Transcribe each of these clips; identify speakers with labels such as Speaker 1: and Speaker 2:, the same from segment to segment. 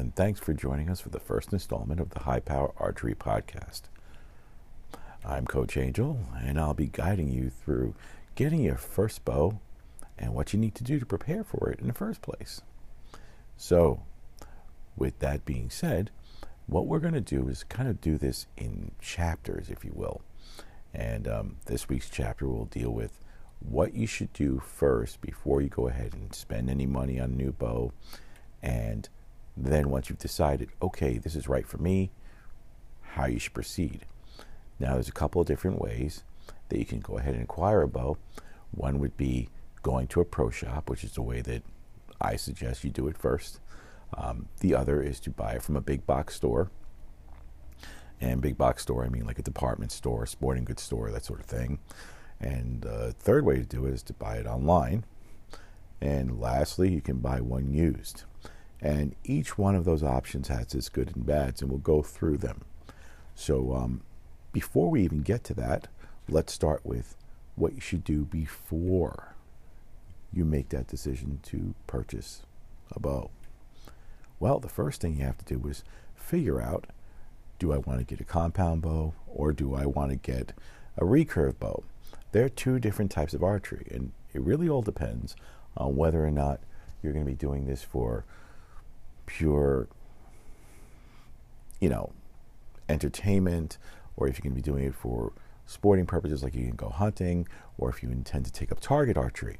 Speaker 1: and thanks for joining us for the first installment of the High Power Archery Podcast. I'm Coach Angel, and I'll be guiding you through getting your first bow and what you need to do to prepare for it in the first place. So, with that being said, what we're going to do is kind of do this in chapters, if you will. And um, this week's chapter will deal with what you should do first before you go ahead and spend any money on a new bow. And then once you've decided, okay, this is right for me, how you should proceed. Now, there's a couple of different ways that you can go ahead and inquire about. One would be going to a pro shop, which is the way that I suggest you do it first. Um, the other is to buy it from a big box store. And big box store, I mean like a department store, sporting goods store, that sort of thing. And the uh, third way to do it is to buy it online. And lastly, you can buy one used. And each one of those options has its good and bads, and we'll go through them. So, um, before we even get to that, let's start with what you should do before you make that decision to purchase a bow. Well, the first thing you have to do is figure out do I want to get a compound bow or do I want to get a recurve bow? There are two different types of archery, and it really all depends on whether or not you're going to be doing this for pure, you know, entertainment, or if you're going to be doing it for sporting purposes, like you can go hunting, or if you intend to take up target archery.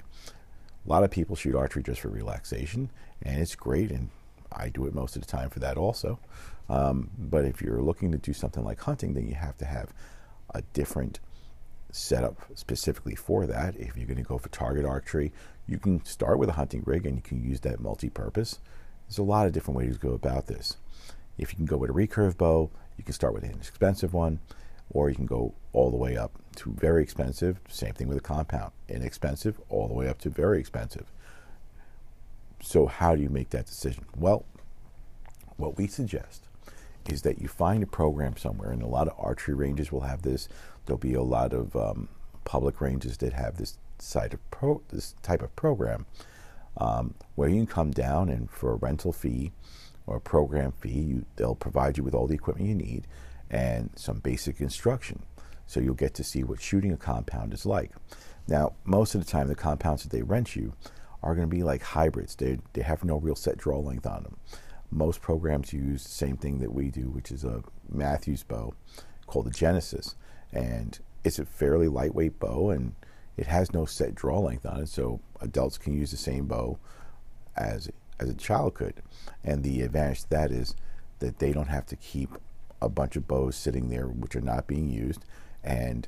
Speaker 1: A lot of people shoot archery just for relaxation, and it's great, and I do it most of the time for that also. Um, but if you're looking to do something like hunting, then you have to have a different setup specifically for that. If you're going to go for target archery, you can start with a hunting rig and you can use that multi purpose. There's a lot of different ways to go about this. If you can go with a recurve bow, you can start with an inexpensive one, or you can go all the way up to very expensive. Same thing with a compound, inexpensive, all the way up to very expensive. So, how do you make that decision? Well, what we suggest is that you find a program somewhere, and a lot of archery ranges will have this. There'll be a lot of um, public ranges that have this side of pro, this type of program um, where you can come down and for a rental fee or a program fee, you, they'll provide you with all the equipment you need and some basic instruction. So you'll get to see what shooting a compound is like. Now, most of the time, the compounds that they rent you are going to be like hybrids. They, they have no real set draw length on them. Most programs use the same thing that we do, which is a Mathews bow called the Genesis. And it's a fairly lightweight bow and it has no set draw length on it, so adults can use the same bow as as a child could. And the advantage to that is that they don't have to keep a bunch of bows sitting there which are not being used. And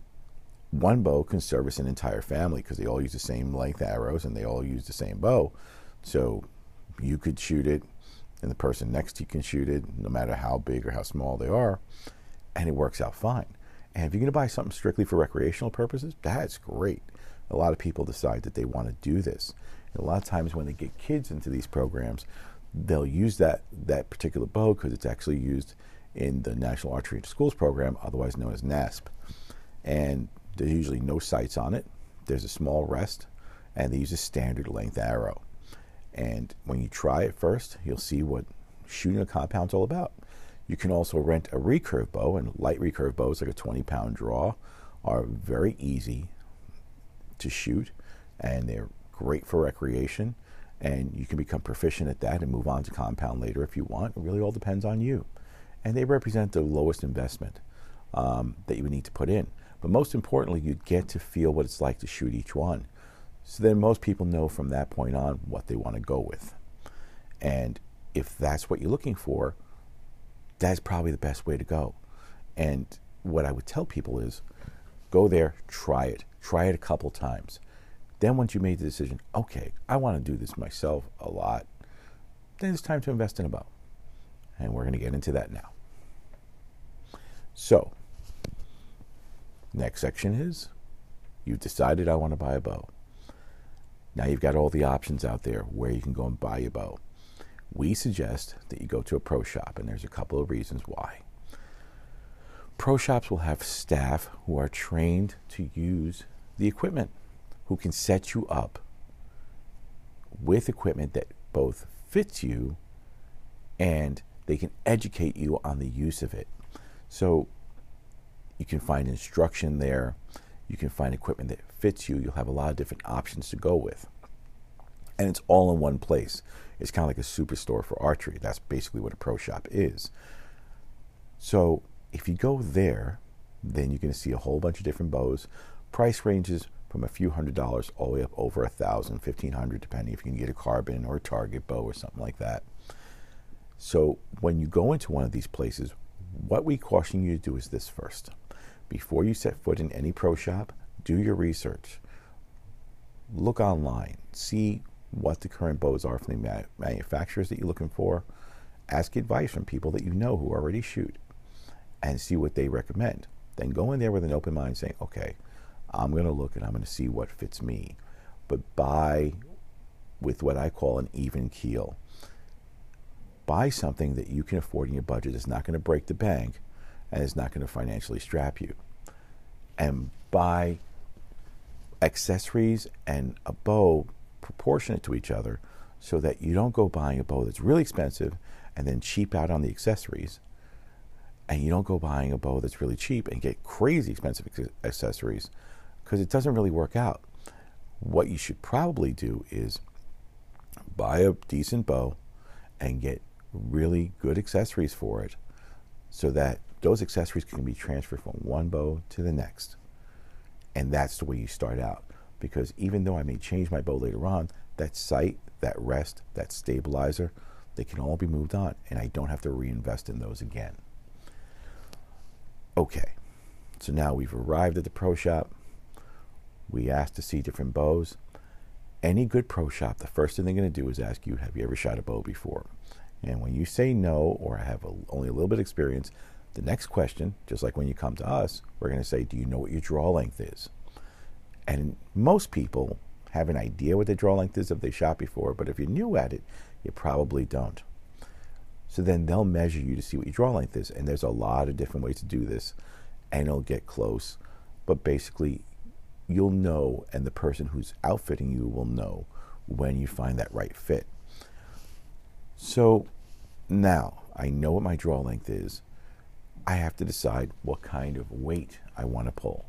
Speaker 1: one bow can service an entire family because they all use the same length arrows and they all use the same bow. So you could shoot it, and the person next to you can shoot it, no matter how big or how small they are, and it works out fine. And if you're going to buy something strictly for recreational purposes, that's great a lot of people decide that they want to do this. And a lot of times when they get kids into these programs, they'll use that, that particular bow because it's actually used in the National Archery Schools program, otherwise known as NASP. And there's usually no sights on it. There's a small rest, and they use a standard length arrow. And when you try it first, you'll see what shooting a compound's all about. You can also rent a recurve bow, and light recurve bows, like a 20 pound draw, are very easy to shoot, and they're great for recreation. And you can become proficient at that and move on to compound later if you want. It really all depends on you. And they represent the lowest investment um, that you would need to put in. But most importantly, you get to feel what it's like to shoot each one. So then most people know from that point on what they want to go with. And if that's what you're looking for, that's probably the best way to go. And what I would tell people is go there, try it. Try it a couple times. Then, once you made the decision, okay, I want to do this myself a lot, then it's time to invest in a bow. And we're going to get into that now. So, next section is you've decided I want to buy a bow. Now you've got all the options out there where you can go and buy a bow. We suggest that you go to a pro shop, and there's a couple of reasons why. Pro shops will have staff who are trained to use the equipment, who can set you up with equipment that both fits you and they can educate you on the use of it. So you can find instruction there. You can find equipment that fits you. You'll have a lot of different options to go with. And it's all in one place. It's kind of like a superstore for archery. That's basically what a pro shop is. So if you go there, then you're going to see a whole bunch of different bows. Price ranges from a few hundred dollars all the way up over a thousand, fifteen hundred, depending if you can get a carbon or a target bow or something like that. So when you go into one of these places, what we caution you to do is this first. Before you set foot in any pro shop, do your research. Look online, see what the current bows are from the manufacturers that you're looking for. Ask advice from people that you know who already shoot and see what they recommend. Then go in there with an open mind saying, okay, I'm going to look and I'm going to see what fits me. But buy with what I call an even keel buy something that you can afford in your budget that's not going to break the bank and is not going to financially strap you. And buy accessories and a bow proportionate to each other so that you don't go buying a bow that's really expensive and then cheap out on the accessories. And you don't go buying a bow that's really cheap and get crazy expensive accessories because it doesn't really work out. What you should probably do is buy a decent bow and get really good accessories for it so that those accessories can be transferred from one bow to the next. And that's the way you start out. Because even though I may change my bow later on, that sight, that rest, that stabilizer, they can all be moved on, and I don't have to reinvest in those again. Okay, so now we've arrived at the pro shop. We asked to see different bows. Any good pro shop, the first thing they're going to do is ask you, Have you ever shot a bow before? And when you say no or I have a, only a little bit of experience, the next question, just like when you come to us, we're going to say, Do you know what your draw length is? And most people have an idea what the draw length is if they shot before, but if you're new at it, you probably don't. So then they'll measure you to see what your draw length is. And there's a lot of different ways to do this, and it'll get close. But basically, you'll know, and the person who's outfitting you will know when you find that right fit. So now I know what my draw length is. I have to decide what kind of weight I want to pull.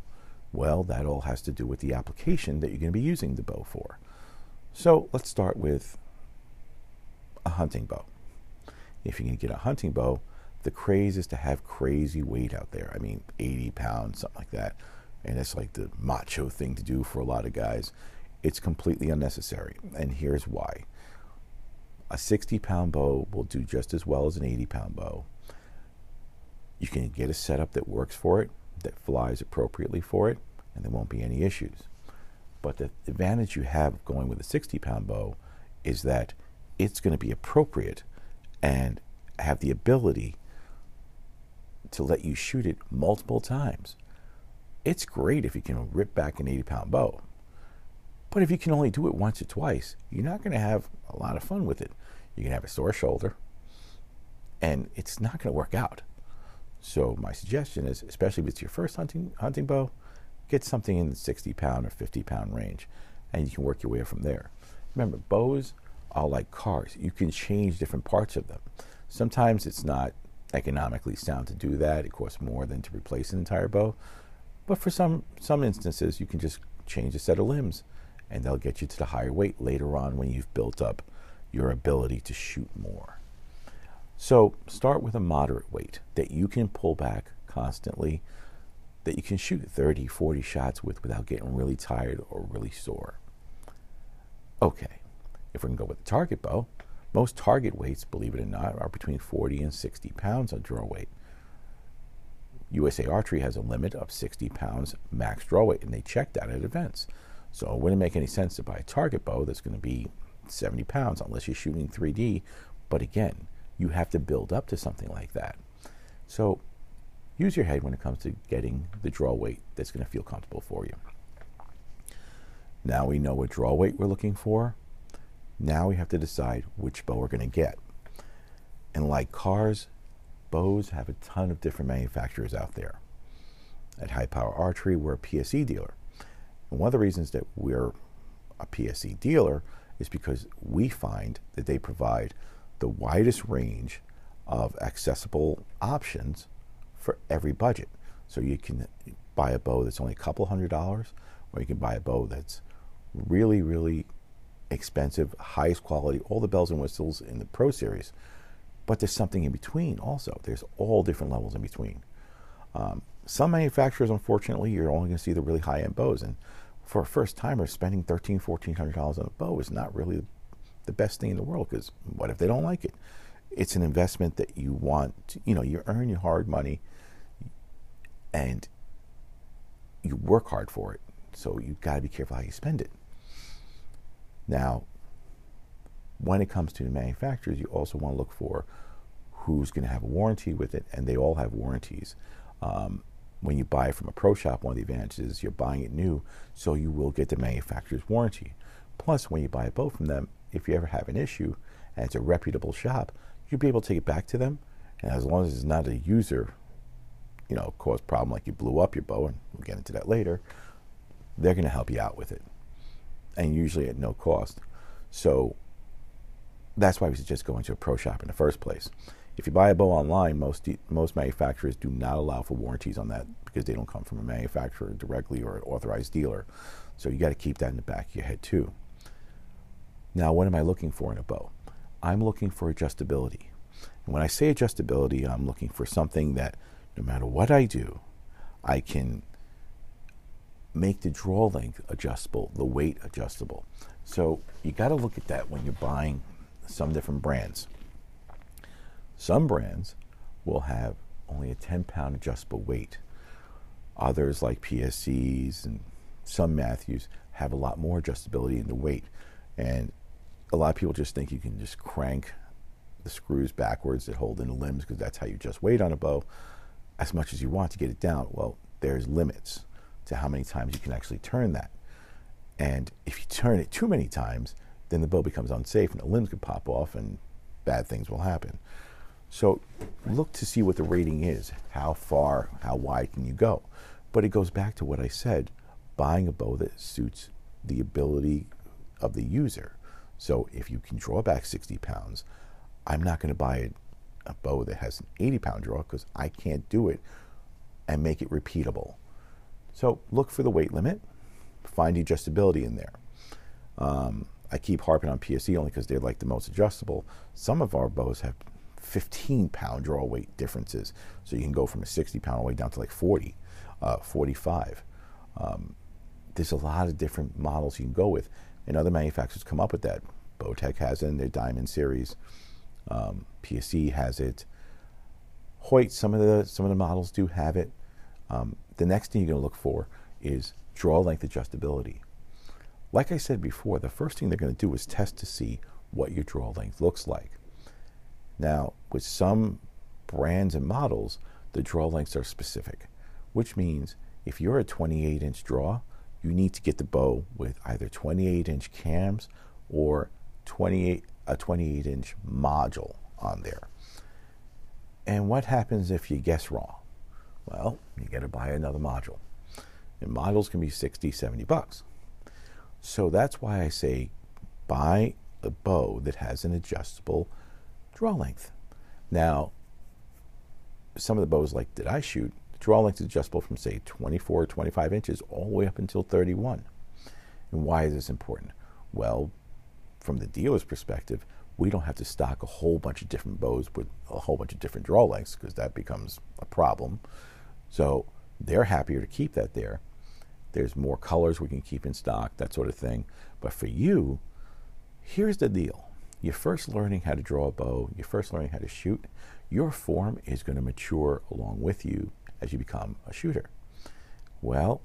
Speaker 1: Well, that all has to do with the application that you're going to be using the bow for. So let's start with a hunting bow. If you're going to get a hunting bow, the craze is to have crazy weight out there. I mean, 80 pounds, something like that. And it's like the macho thing to do for a lot of guys. It's completely unnecessary. And here's why a 60 pound bow will do just as well as an 80 pound bow. You can get a setup that works for it, that flies appropriately for it, and there won't be any issues. But the advantage you have going with a 60 pound bow is that it's going to be appropriate and have the ability to let you shoot it multiple times. It's great if you can rip back an 80 pound bow. But if you can only do it once or twice, you're not going to have a lot of fun with it. You can have a sore shoulder, and it's not going to work out. So my suggestion is, especially if it's your first hunting hunting bow, get something in the 60 pound or 50 pound range, and you can work your way from there. Remember, bows are like cars. You can change different parts of them. Sometimes it's not economically sound to do that. It costs more than to replace an entire bow. But for some some instances, you can just change a set of limbs and they'll get you to the higher weight later on when you've built up your ability to shoot more. So start with a moderate weight that you can pull back constantly, that you can shoot 30, 40 shots with without getting really tired or really sore. Okay, if we can go with the target bow, most target weights, believe it or not, are between 40 and 60 pounds on draw weight. USA Archery has a limit of 60 pounds max draw weight, and they check that at events. So it wouldn't make any sense to buy a target bow that's going to be 70 pounds unless you're shooting 3D. But again, you have to build up to something like that. So use your head when it comes to getting the draw weight that's going to feel comfortable for you. Now we know what draw weight we're looking for. Now we have to decide which bow we're going to get. And like cars, bows have a ton of different manufacturers out there. At High Power Archery, we're a PSE dealer. And one of the reasons that we're a PSE dealer is because we find that they provide the widest range of accessible options for every budget. So you can buy a bow that's only a couple hundred dollars, or you can buy a bow that's really, really expensive, highest quality, all the bells and whistles in the Pro Series. But there's something in between also. There's all different levels in between. Um, some manufacturers, unfortunately, you're only going to see the really high end bows. And for a first timer, spending $1,300, $1,400 on a bow is not really the best thing in the world because what if they don't like it? It's an investment that you want, to, you know, you earn your hard money and you work hard for it. So you've got to be careful how you spend it. Now, when it comes to the manufacturers, you also want to look for who's going to have a warranty with it, and they all have warranties. Um, when you buy from a pro shop, one of the advantages is you're buying it new, so you will get the manufacturer's warranty. Plus, when you buy a boat from them, if you ever have an issue and it's a reputable shop, you'll be able to take it back to them. And as long as it's not a user, you know, caused problem like you blew up your bow, and we'll get into that later, they're going to help you out with it, and usually at no cost. So that's why we suggest going to a pro shop in the first place. If you buy a bow online, most most manufacturers do not allow for warranties on that because they don't come from a manufacturer directly or an authorized dealer. So you got to keep that in the back of your head too. Now, what am I looking for in a bow? I'm looking for adjustability. And when I say adjustability, I'm looking for something that no matter what I do, I can make the draw length adjustable, the weight adjustable. So you got to look at that when you're buying some different brands. Some brands will have only a 10 pound adjustable weight. Others, like PSEs and some Mathews, have a lot more adjustability in the weight. And a lot of people just think you can just crank the screws backwards that hold in the limbs because that's how you just weight on a bow as much as you want to get it down. Well, there's limits to how many times you can actually turn that. And if you turn it too many times, then the bow becomes unsafe and the limbs could pop off and bad things will happen. So look to see what the rating is. How far, how wide can you go? But it goes back to what I said buying a bow that suits the ability of the user. So if you can draw back 60 pounds, I'm not going to buy a, a bow that has an 80 pound draw because I can't do it and make it repeatable. So look for the weight limit, find adjustability in there. Um, I keep harping on PSE only because they're like the most adjustable. Some of our bows have 15 pound draw weight differences. So you can go from a 60 pound weight down to like 40, uh, 45. Um, there's a lot of different models you can go with, and other manufacturers come up with that. Bowtech has it in their Diamond series. Um, PSE has it. Hoyt, some of the some of the models do have it. Um, the next thing you're going to look for is draw length adjustability. Like I said before, the first thing they're going to do is test to see what your draw length looks like. Now, with some brands and models, the draw lengths are specific, which means if you're a 28 inch draw, you need to get the bow with either 28 inch cams or 28 a 28 inch module on there. And what happens if you guess wrong? Well, you got to buy another module. And modules can be 60, 70 bucks. So that's why I say buy a bow that has an adjustable draw length. Now, some of the bows like that I shoot, the draw length is adjustable from say 24 25 inches all the way up until 31. And why is this important? Well, from the dealer's perspective, we don't have to stock a whole bunch of different bows with a whole bunch of different draw lengths because that becomes a problem. So they're happier to keep that there. There's more colors we can keep in stock, that sort of thing. But for you, here's the deal. You're first learning how to draw a bow, you're first learning how to shoot. Your form is going to mature along with you as you become a shooter. Well,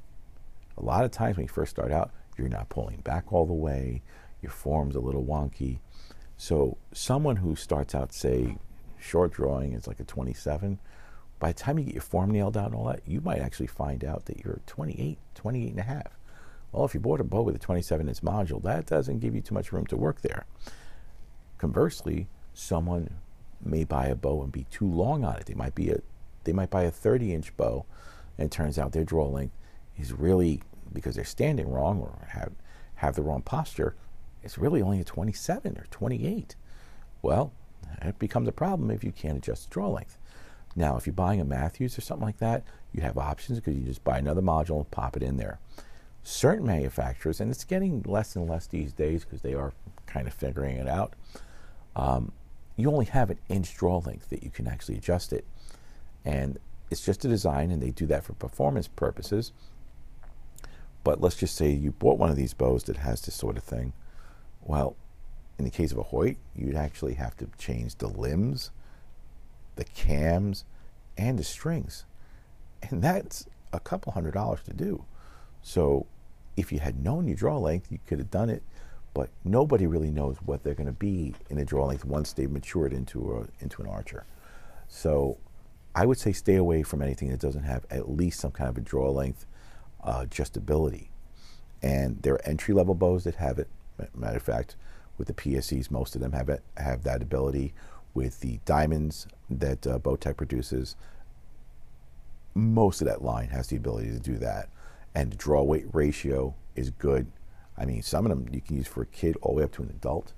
Speaker 1: a lot of times when you first start out, you're not pulling back all the way, your form's a little wonky. So, someone who starts out, say, short drawing is like a 27, by the time you get your form nailed down and all that, you might actually find out that you're 28, 28 and a half. Well, if you bought a bow with a 27 inch module, that doesn't give you too much room to work there. Conversely, someone may buy a bow and be too long on it. They might be a they might buy a 30 inch bow, and turns out their draw length is really because they're standing wrong or have have the wrong posture. It's really only a 27 or 28. Well, It becomes a problem if you can't adjust the draw length. Now, if you're buying a Mathews or something like that, you have options because you just buy another module and pop it in there. Certain manufacturers, and it's getting less and less these days because they are kind of figuring it out, um, you only have an inch draw length that you can actually adjust it. And it's just a design, and they do that for performance purposes. But let's just say you bought one of these bows that has this sort of thing. Well, in the case of a Hoyt, you'd actually have to change the limbs, the cams, and the strings. And that's a couple hundred dollars to do. So if you had known your draw length, you could have done it. But nobody really knows what they're going to be in a draw length once they've matured into a, into an archer. So I would say stay away from anything that doesn't have at least some kind of a draw length uh, adjustability. And there are entry level bows that have it. Matter of fact, with the PSEs, most of them have it have that ability. With the diamonds that uh, Bowtech produces, most of that line has the ability to do that. And the draw weight ratio is good. I mean, some of them you can use for a kid all the way up to an adult.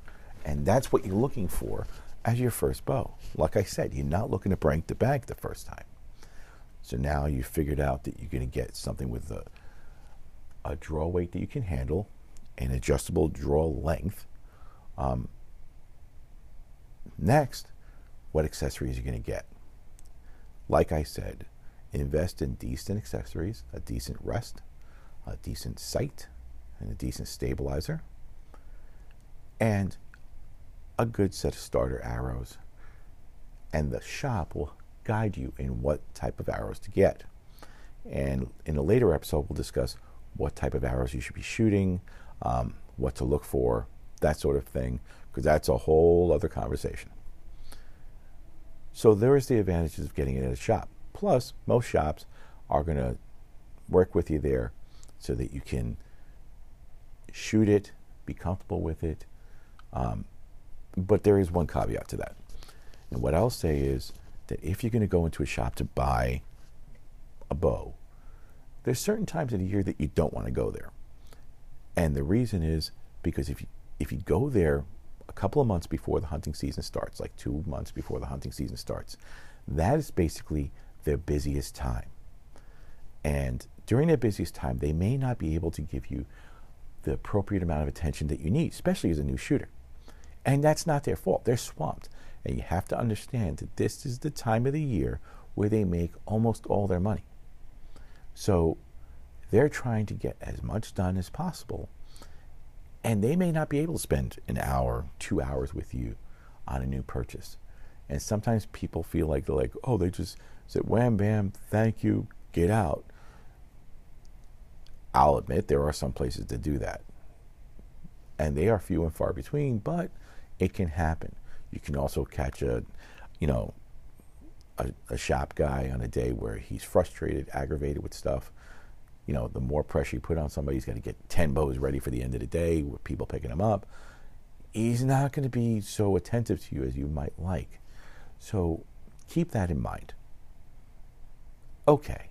Speaker 1: And that's what you're looking for as your first bow. Like I said, you're not looking to break the bank the first time. So now you've figured out that you're going to get something with a, a draw weight that you can handle, an adjustable draw length. Um, next, what accessories you're going to get. Like I said, invest in decent accessories, a decent rest, a decent sight, and a decent stabilizer, and a good set of starter arrows. And the shop will guide you in what type of arrows to get. And in a later episode, we'll discuss what type of arrows you should be shooting, um, what to look for, that sort of thing, because that's a whole other conversation. So there is the advantages of getting it at a shop. Plus, most shops are going to work with you there so that you can shoot it, be comfortable with it. Um, but there is one caveat to that. And what I'll say is that if you're going to go into a shop to buy a bow, there's certain times of the year that you don't want to go there. And the reason is because if you if you go there a couple of months before the hunting season starts, like two months before the hunting season starts, that is basically their busiest time. And during their busiest time, they may not be able to give you the appropriate amount of attention that you need, especially as a new shooter. And that's not their fault. They're swamped. And you have to understand that this is the time of the year where they make almost all their money. So they're trying to get as much done as possible. And they may not be able to spend an hour, two hours with you on a new purchase. And sometimes people feel like they're like, oh, they just said, wham, bam, thank you, get out. I'll admit there are some places that do that. And they are few and far between, but it can happen. You can also catch a, you know, a, a shop guy on a day where he's frustrated, aggravated with stuff. You know, the more pressure you put on somebody, he's got to get 10 bows ready for the end of the day with people picking him up. He's not going to be so attentive to you as you might like. So keep that in mind. Okay,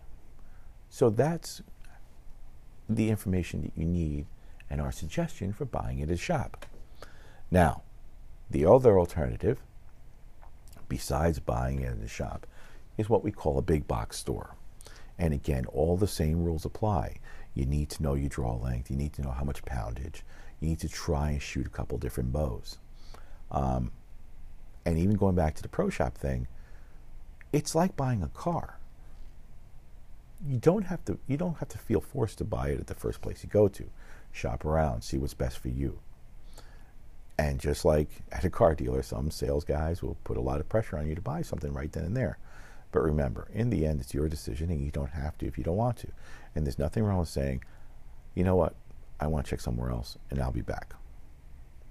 Speaker 1: so that's the information that you need and our suggestion for buying it at a shop. Now, the other alternative, besides buying it in a shop, is what we call a big box store. And again, all the same rules apply. You need to know your draw length, you need to know how much poundage, you need to try and shoot a couple different bows. Um, and even going back to the pro shop thing, it's like buying a car. You don't have to you don't have to feel forced to buy it at the first place you go to. Shop around, see what's best for you. And just like at a car dealer, some sales guys will put a lot of pressure on you to buy something right then and there. But remember, in the end, it's your decision, and you don't have to if you don't want to. And there's nothing wrong with saying, you know what, I want to check somewhere else, and I'll be back.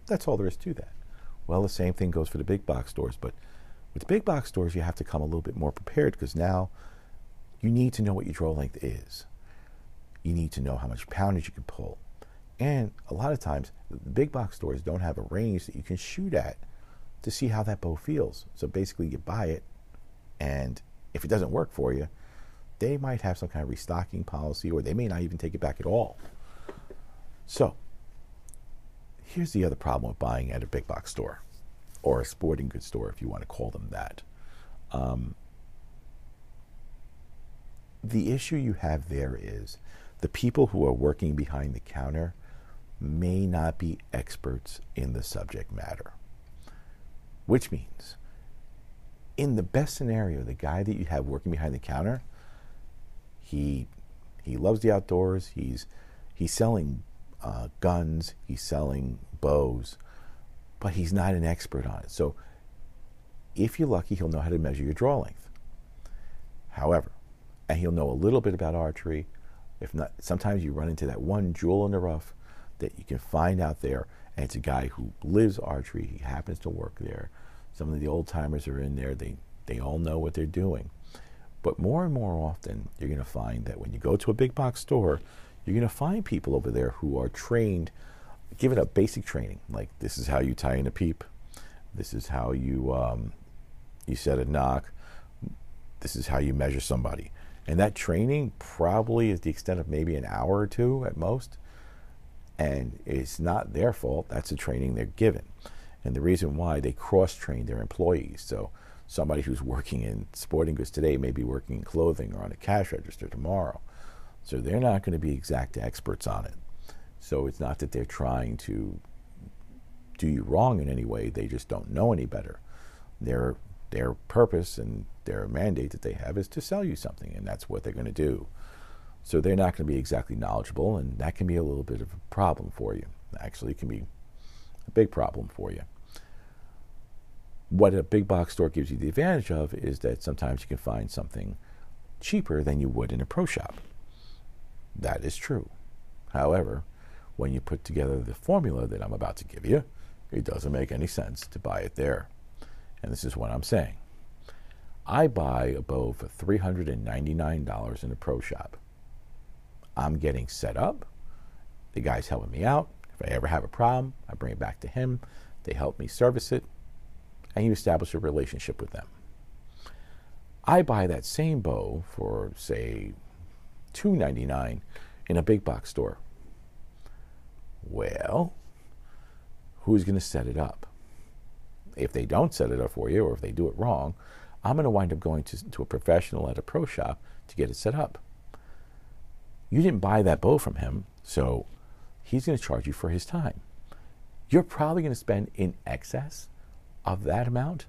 Speaker 1: That's all there is to that. Well, the same thing goes for the big box stores, but with big box stores, you have to come a little bit more prepared because now you need to know what your draw length is. You need to know how much poundage you can pull. And a lot of times, the big box stores don't have a range that you can shoot at to see how that bow feels. So basically, you buy it, and if it doesn't work for you, they might have some kind of restocking policy, or they may not even take it back at all. So, here's the other problem with buying at a big box store or a sporting goods store, if you want to call them that. Um, the issue you have there is the people who are working behind the counter may not be experts in the subject matter. Which means, in the best scenario, the guy that you have working behind the counter, he he loves the outdoors. He's he's selling uh, guns. He's selling bows, but he's not an expert on it. So, if you're lucky, he'll know how to measure your draw length. However, and he'll know a little bit about archery. If not, sometimes you run into that one jewel in the rough that you can find out there, and it's a guy who lives archery. He happens to work there. Some of the old timers are in there. They they all know what they're doing. But more and more often, you're going to find that when you go to a big box store, you're going to find people over there who are trained, given a basic training, like this is how you tie in a peep, this is how you um, you set a nock. this is how you measure somebody. And that training probably is the extent of maybe an hour or two at most. And it's not their fault. That's the training they're given. And the reason why they cross train their employees. So somebody who's working in sporting goods today may be working in clothing or on a cash register tomorrow. So they're not going to be exact experts on it. So it's not that they're trying to do you wrong in any way, they just don't know any better. Their their purpose and their mandate that they have is to sell you something, and that's what they're going to do. So they're not going to be exactly knowledgeable, and that can be a little bit of a problem for you. Actually, it can be a big problem for you. What a big box store gives you the advantage of is that sometimes you can find something cheaper than you would in a pro shop. That is true. However, when you put together the formula that I'm about to give you, it doesn't make any sense to buy it there. And this is what I'm saying. I buy a bow for $399 in a pro shop. I'm getting set up. The guy's helping me out. If I ever have a problem, I bring it back to him. They help me service it, and you establish a relationship with them. I buy that same bow for, say, 299 in a big box store. Well, who's going to set it up? If they don't set it up for you, or if they do it wrong, I'm going to wind up going to, to a professional at a pro shop to get it set up. You didn't buy that bow from him, so he's going to charge you for his time. You're probably going to spend in excess of that amount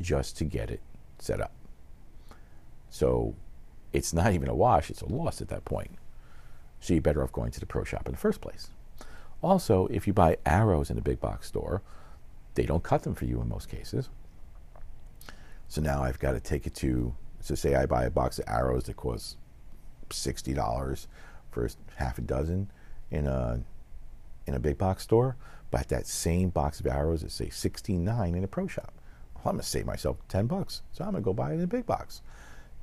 Speaker 1: just to get it set up. So it's not even a wash, it's a loss at that point. So you're better off going to the pro shop in the first place. Also, if you buy arrows in a big box store, they don't cut them for you in most cases. So now I've got to take it to, so say I buy a box of arrows that costs $60 for half a dozen in a, in a big box store, but that same box of arrows is say 69 in a pro shop. Well, I'm going to save myself 10 bucks. So I'm going to go buy it in a big box.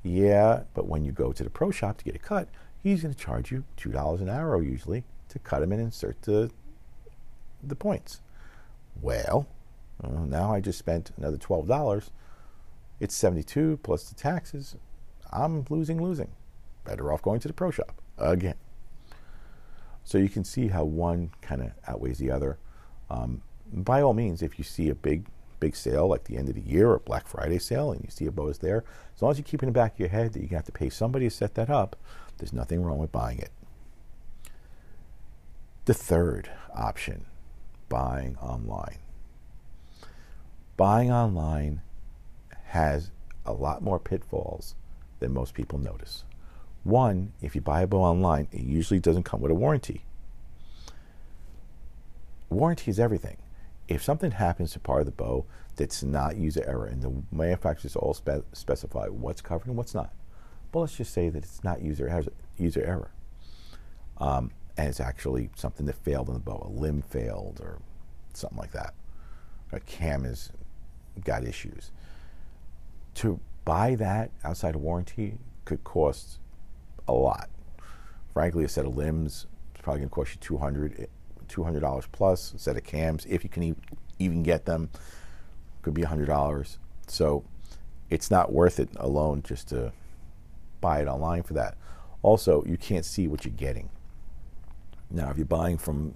Speaker 1: Yeah, but when you go to the pro shop to get a cut, he's going to charge you $2 an arrow usually to cut them and insert the, the points. Well, uh, now I just spent another $12. It's 72 plus the taxes. I'm losing, losing. Better off going to the pro shop again. So you can see how one kind of outweighs the other. Um, by all means, if you see a big big sale like the end of the year or Black Friday sale and you see a bows there, as long as you keep in the back of your head that you're going to have to pay somebody to set that up, there's nothing wrong with buying it. The third option, buying online. Buying online has a lot more pitfalls than most people notice. One, if you buy a bow online, it usually doesn't come with a warranty. Warranty is everything if something happens to part of the bow that's not user error, and the manufacturers all spe- specify what's covered and what's not, well, let's just say that it's not user user error, um, and it's actually something that failed in the bow, a limb failed or something like that, a cam has got issues. To buy that outside of warranty could cost a lot. Frankly, a set of limbs is probably going to cost you 200 $200 plus a set of cams, if you can even get them, could be $100. So it's not worth it alone just to buy it online for that. Also, you can't see what you're getting. Now, if you're buying from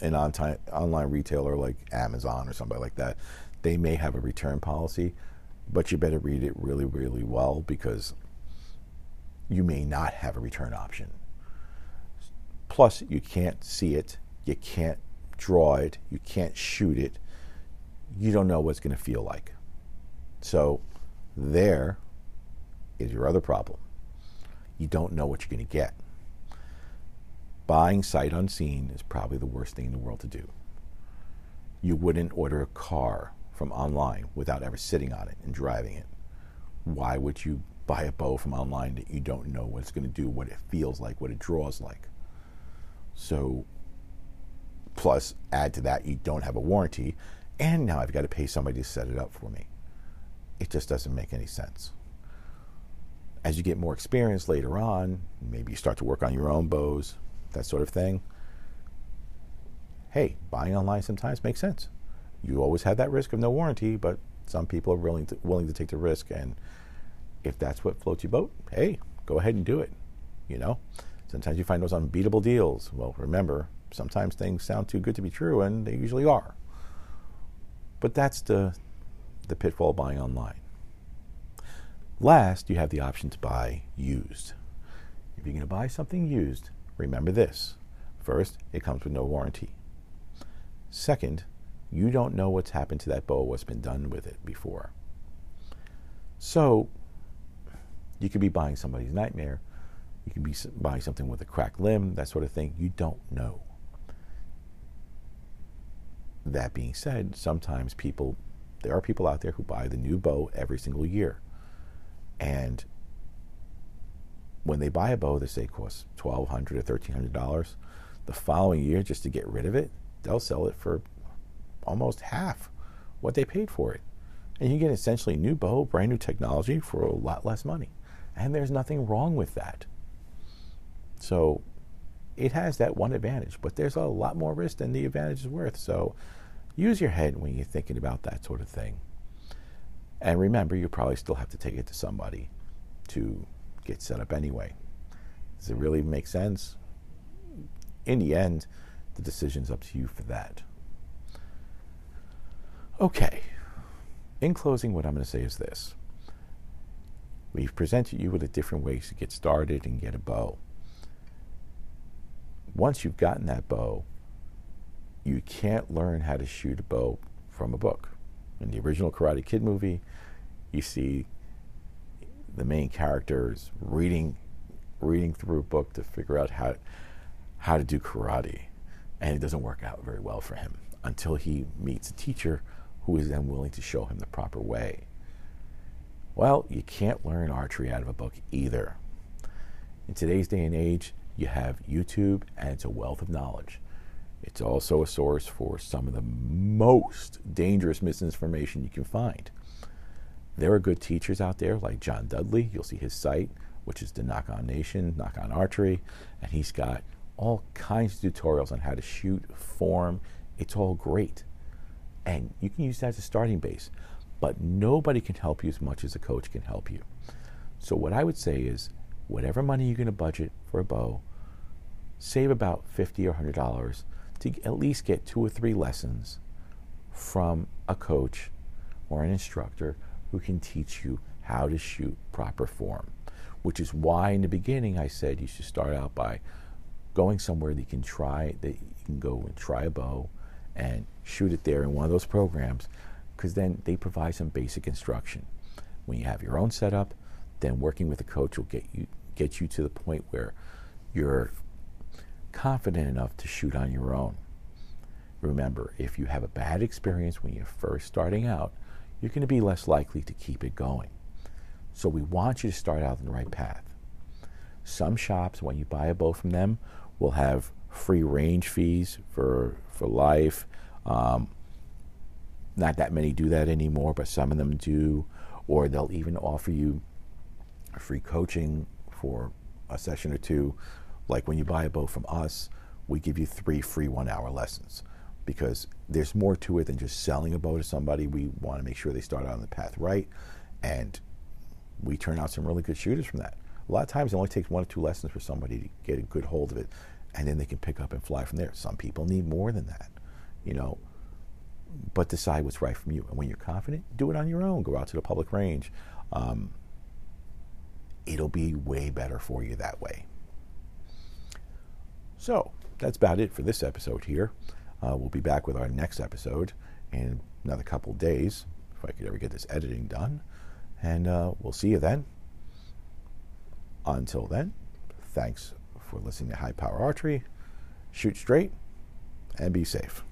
Speaker 1: an on online retailer like Amazon or somebody like that, they may have a return policy, but you better read it really, really well because you may not have a return option. Plus, you can't see it, you can't draw it, you can't shoot it, you don't know what it's going to feel like. So, there is your other problem. You don't know what you're going to get. Buying sight unseen is probably the worst thing in the world to do. You wouldn't order a car from online without ever sitting on it and driving it. Why would you buy a bow from online that you don't know what it's going to do, what it feels like, what it draws like? So, plus add to that, you don't have a warranty, and now I've got to pay somebody to set it up for me. It just doesn't make any sense. As you get more experience later on, maybe you start to work on your own bows, that sort of thing. Hey, buying online sometimes makes sense. You always have that risk of no warranty, but some people are willing to, willing to take the risk. And if that's what floats your boat, hey, go ahead and do it. You know, sometimes you find those unbeatable deals. Well, remember, sometimes things sound too good to be true, and they usually are. But that's the, the pitfall of buying online. Last, you have the option to buy used. If you're going to buy something used, remember this. First, it comes with no warranty. Second, you don't know what's happened to that bow, what's been done with it before. So, you could be buying somebody's nightmare. You could be buying something with a cracked limb, that sort of thing. You don't know. That being said, sometimes people, there are people out there who buy the new bow every single year. And when they buy a bow that say costs twelve hundred or thirteen hundred dollars, the following year just to get rid of it, they'll sell it for almost half what they paid for it. And you get essentially a new bow, brand new technology for a lot less money. And there's nothing wrong with that. So it has that one advantage, but there's a lot more risk than the advantage is worth. So use your head when you're thinking about that sort of thing. And remember, you probably still have to take it to somebody to get set up anyway. Does it really make sense? In the end, the decision's up to you for that. Okay. In closing, what I'm going to say is this. We've presented you with a different ways to get started and get a bow. Once you've gotten that bow, you can't learn how to shoot a bow from a book. In the original Karate Kid movie, you see the main characters reading reading through a book to figure out how how to do karate, and it doesn't work out very well for him until he meets a teacher who is then willing to show him the proper way. Well, you can't learn archery out of a book either. In today's day and age, you have YouTube, and it's a wealth of knowledge. It's also a source for some of the most dangerous misinformation you can find. There are good teachers out there like John Dudley. You'll see his site, which is the Nock On Nation, Nock On Archery, and he's got all kinds of tutorials on how to shoot, form. It's all great. And you can use that as a starting base. But nobody can help you as much as a coach can help you. So, what I would say is whatever money you're going to budget for a bow, save about 50 or $100 to at least get two or three lessons from a coach or an instructor who can teach you how to shoot proper form. Which is why in the beginning I said you should start out by going somewhere that you can try that you can go and try a bow and shoot it there in one of those programs because then they provide some basic instruction. When you have your own setup, then working with a coach will get you get you to the point where you're confident enough to shoot on your own. Remember, if you have a bad experience when you're first starting out, you're going to be less likely to keep it going. So we want you to start out on the right path. Some shops, when you buy a bow from them, will have free range fees for for life. Um, not that many do that anymore, but some of them do. Or they'll even offer you free coaching for a session or two. Like when you buy a bow from us, we give you three free one hour lessons because there's more to it than just selling a bow to somebody. We want to make sure they start out on the path right. And we turn out some really good shooters from that. A lot of times it only takes one or two lessons for somebody to get a good hold of it and then they can pick up and fly from there. Some people need more than that. You know, but decide what's right for you. And when you're confident, do it on your own. Go out to the public range. Um, it'll be way better for you that way. So that's about it for this episode here. Uh, we'll be back with our next episode in another couple days, if I could ever get this editing done. And uh, we'll see you then. Until then, thanks for listening to High Power Archery. Shoot straight and be safe.